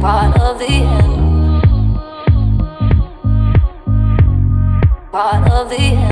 part of the end. Part of the end.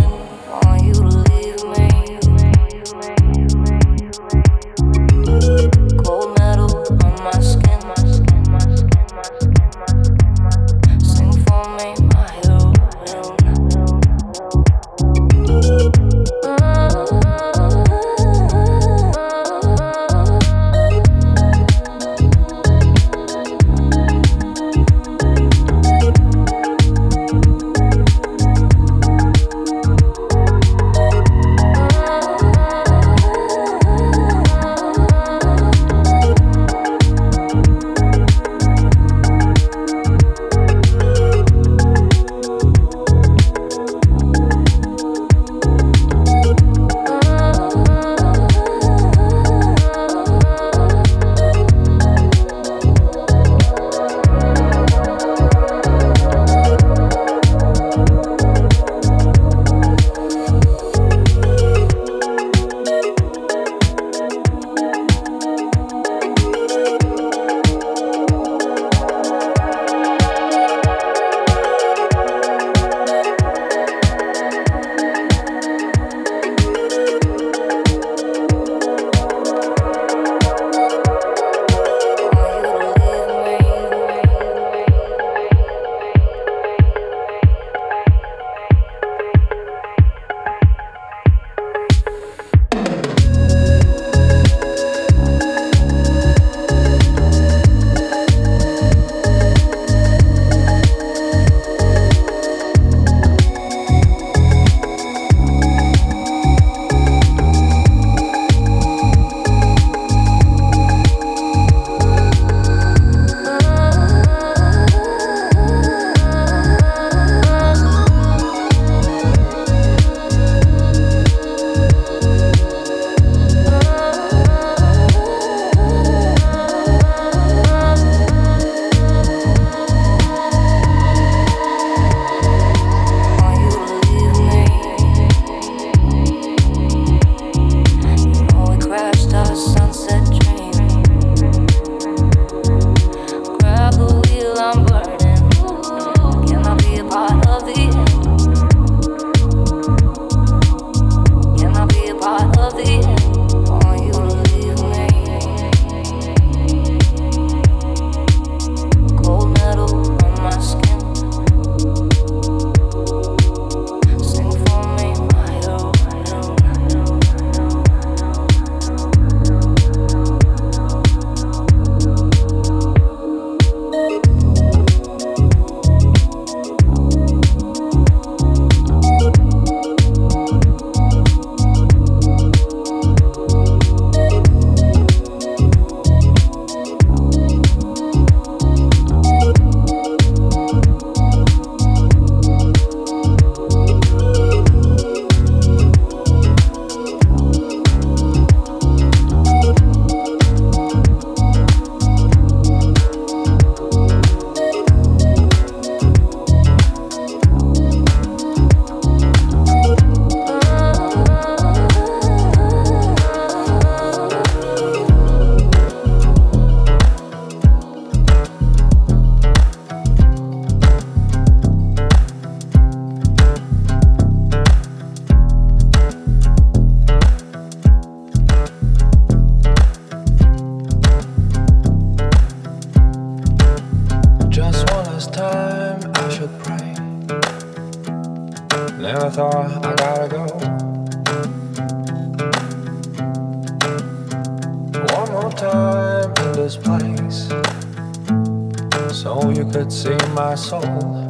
My soul.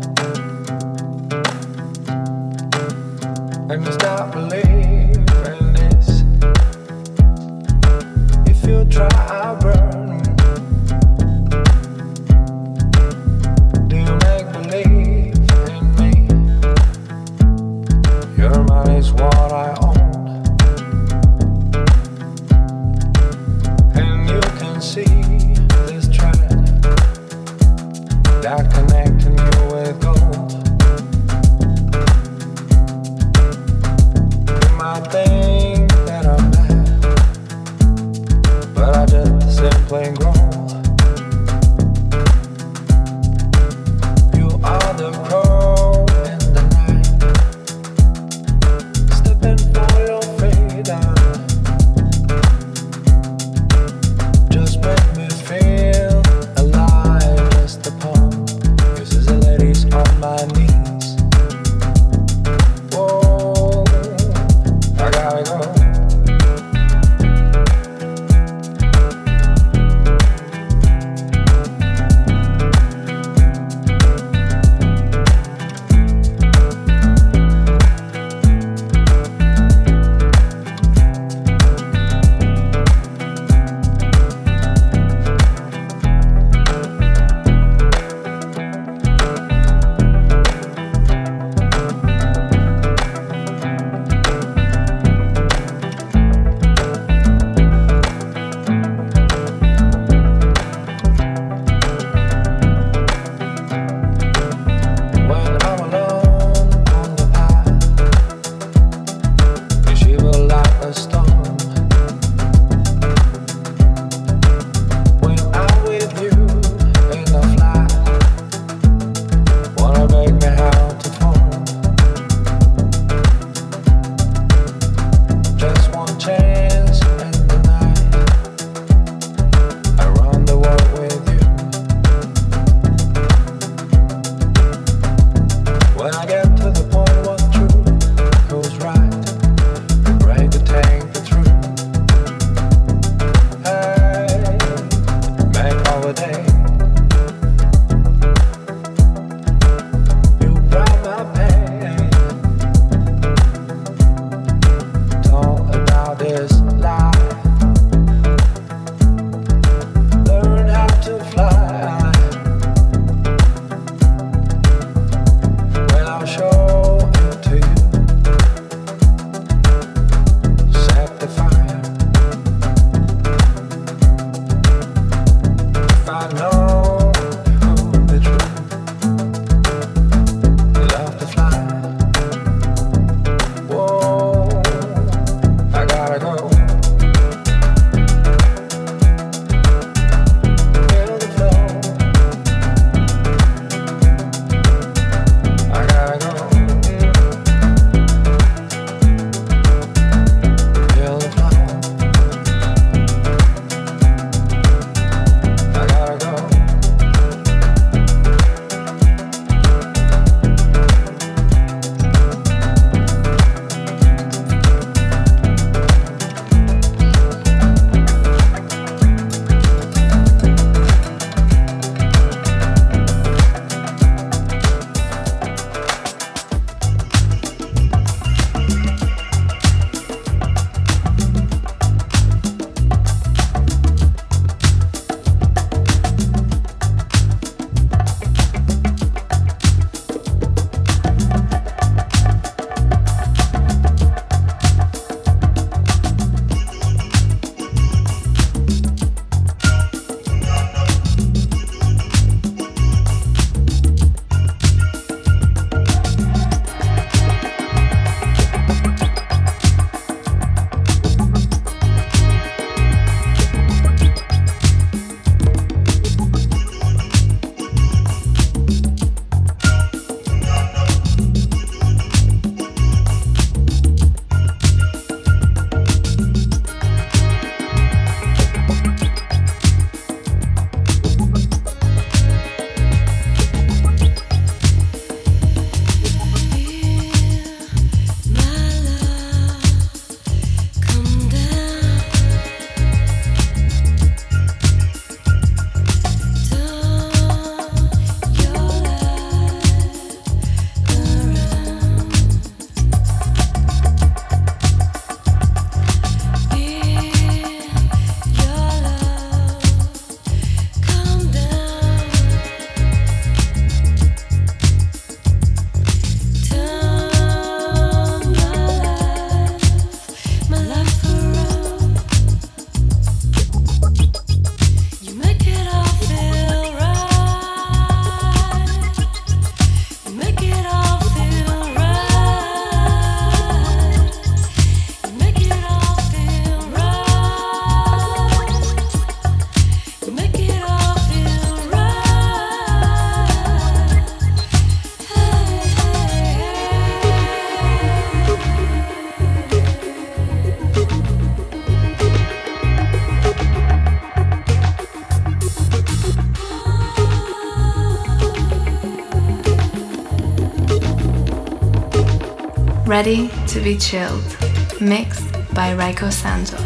Ready to be chilled. Mixed by Rayco Santos.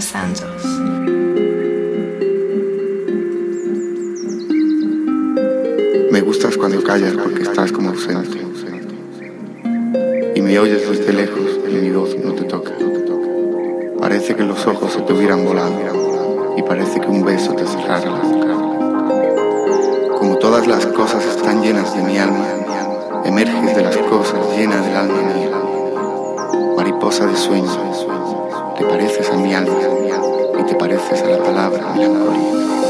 Santos. Me gustas cuando callas porque estás como ausente. Y me oyes desde lejos y mi voz no te toca. Parece que los ojos se te hubieran volado y parece que un beso te cerrara la boca. Como todas las cosas están llenas de mi alma, emerges de las cosas llena del alma mía. Mariposa de sueño, te pareces a mi alma y te pareces a la palabra melancolía.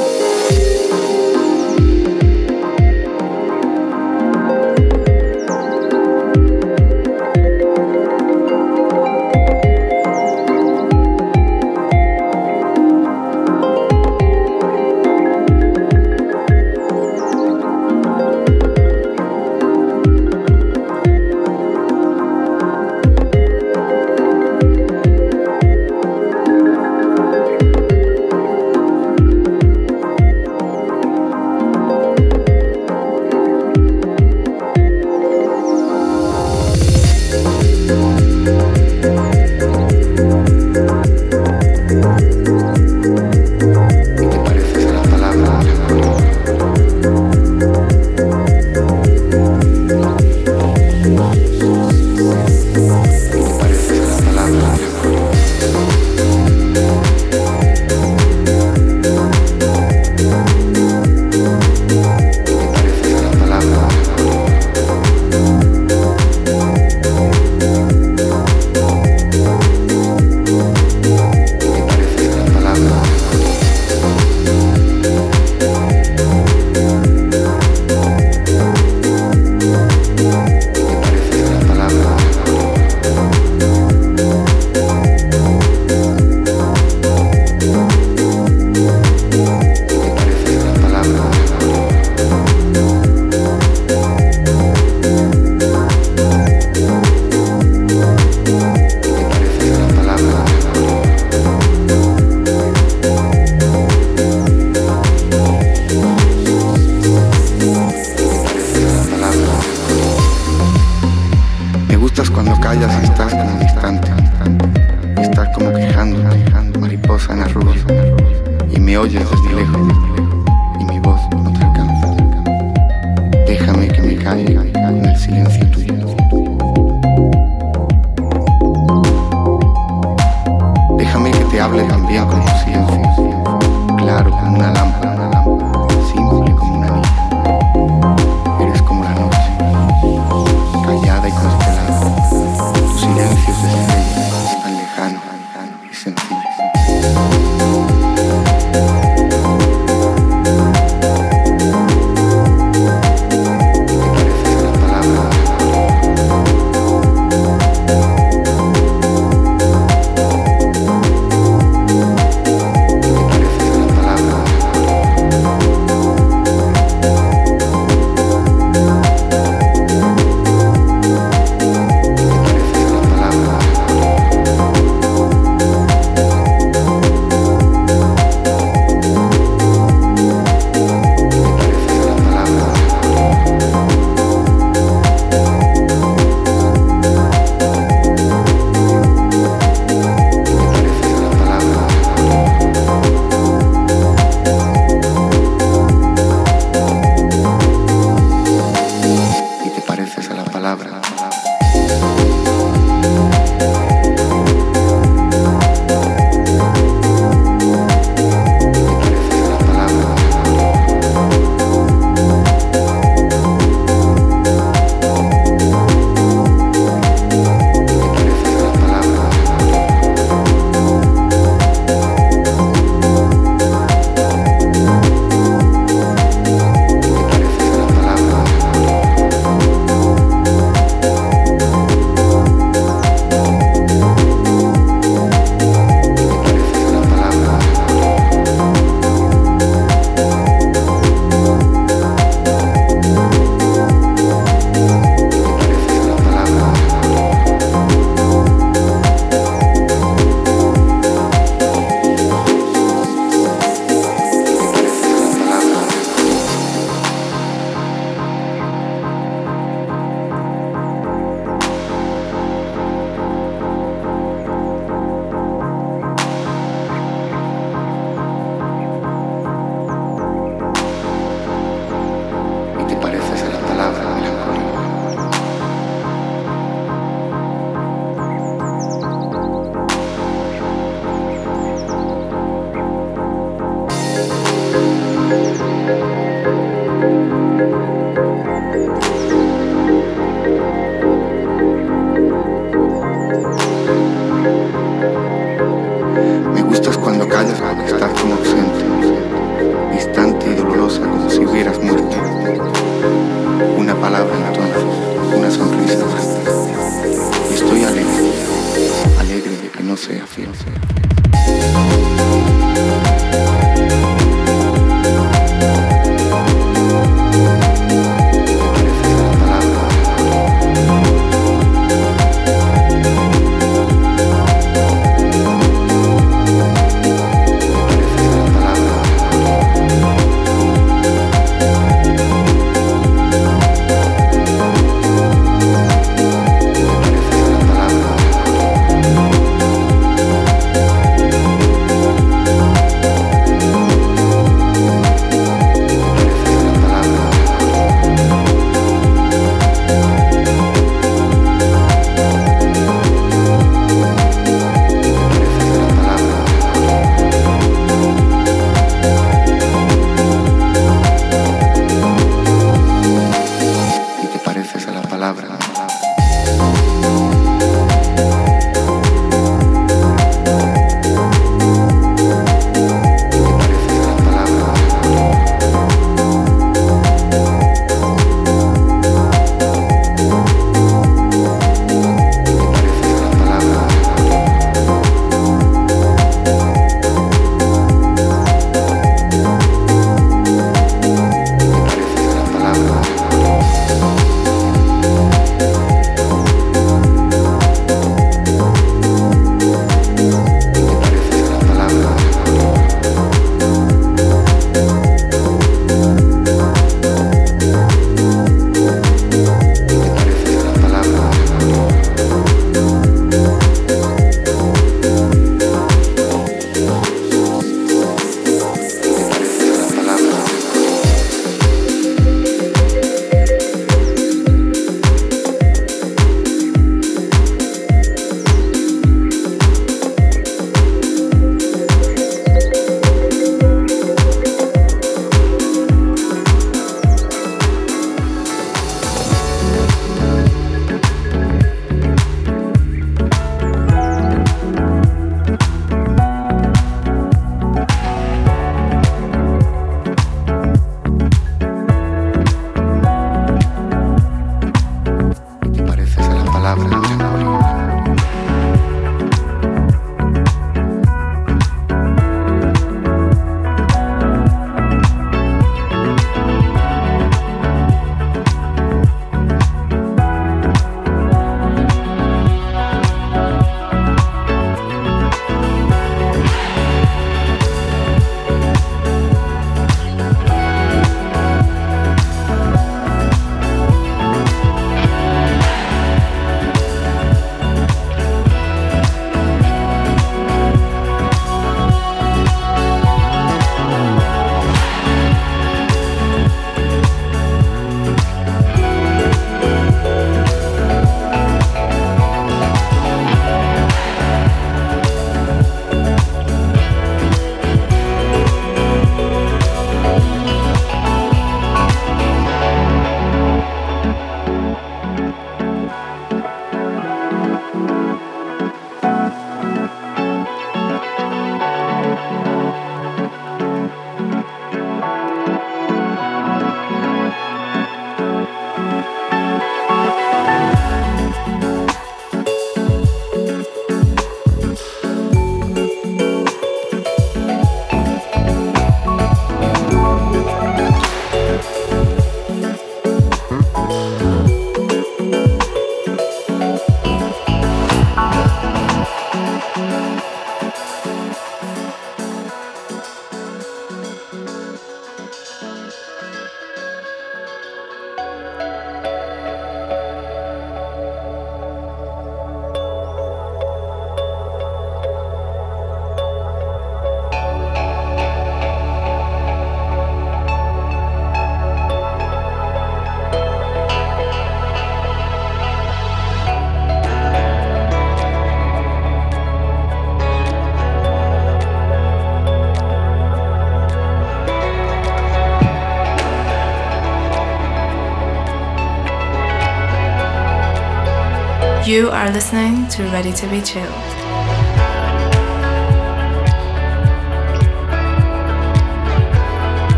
You are listening to Ready to Be Chilled.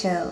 Chill.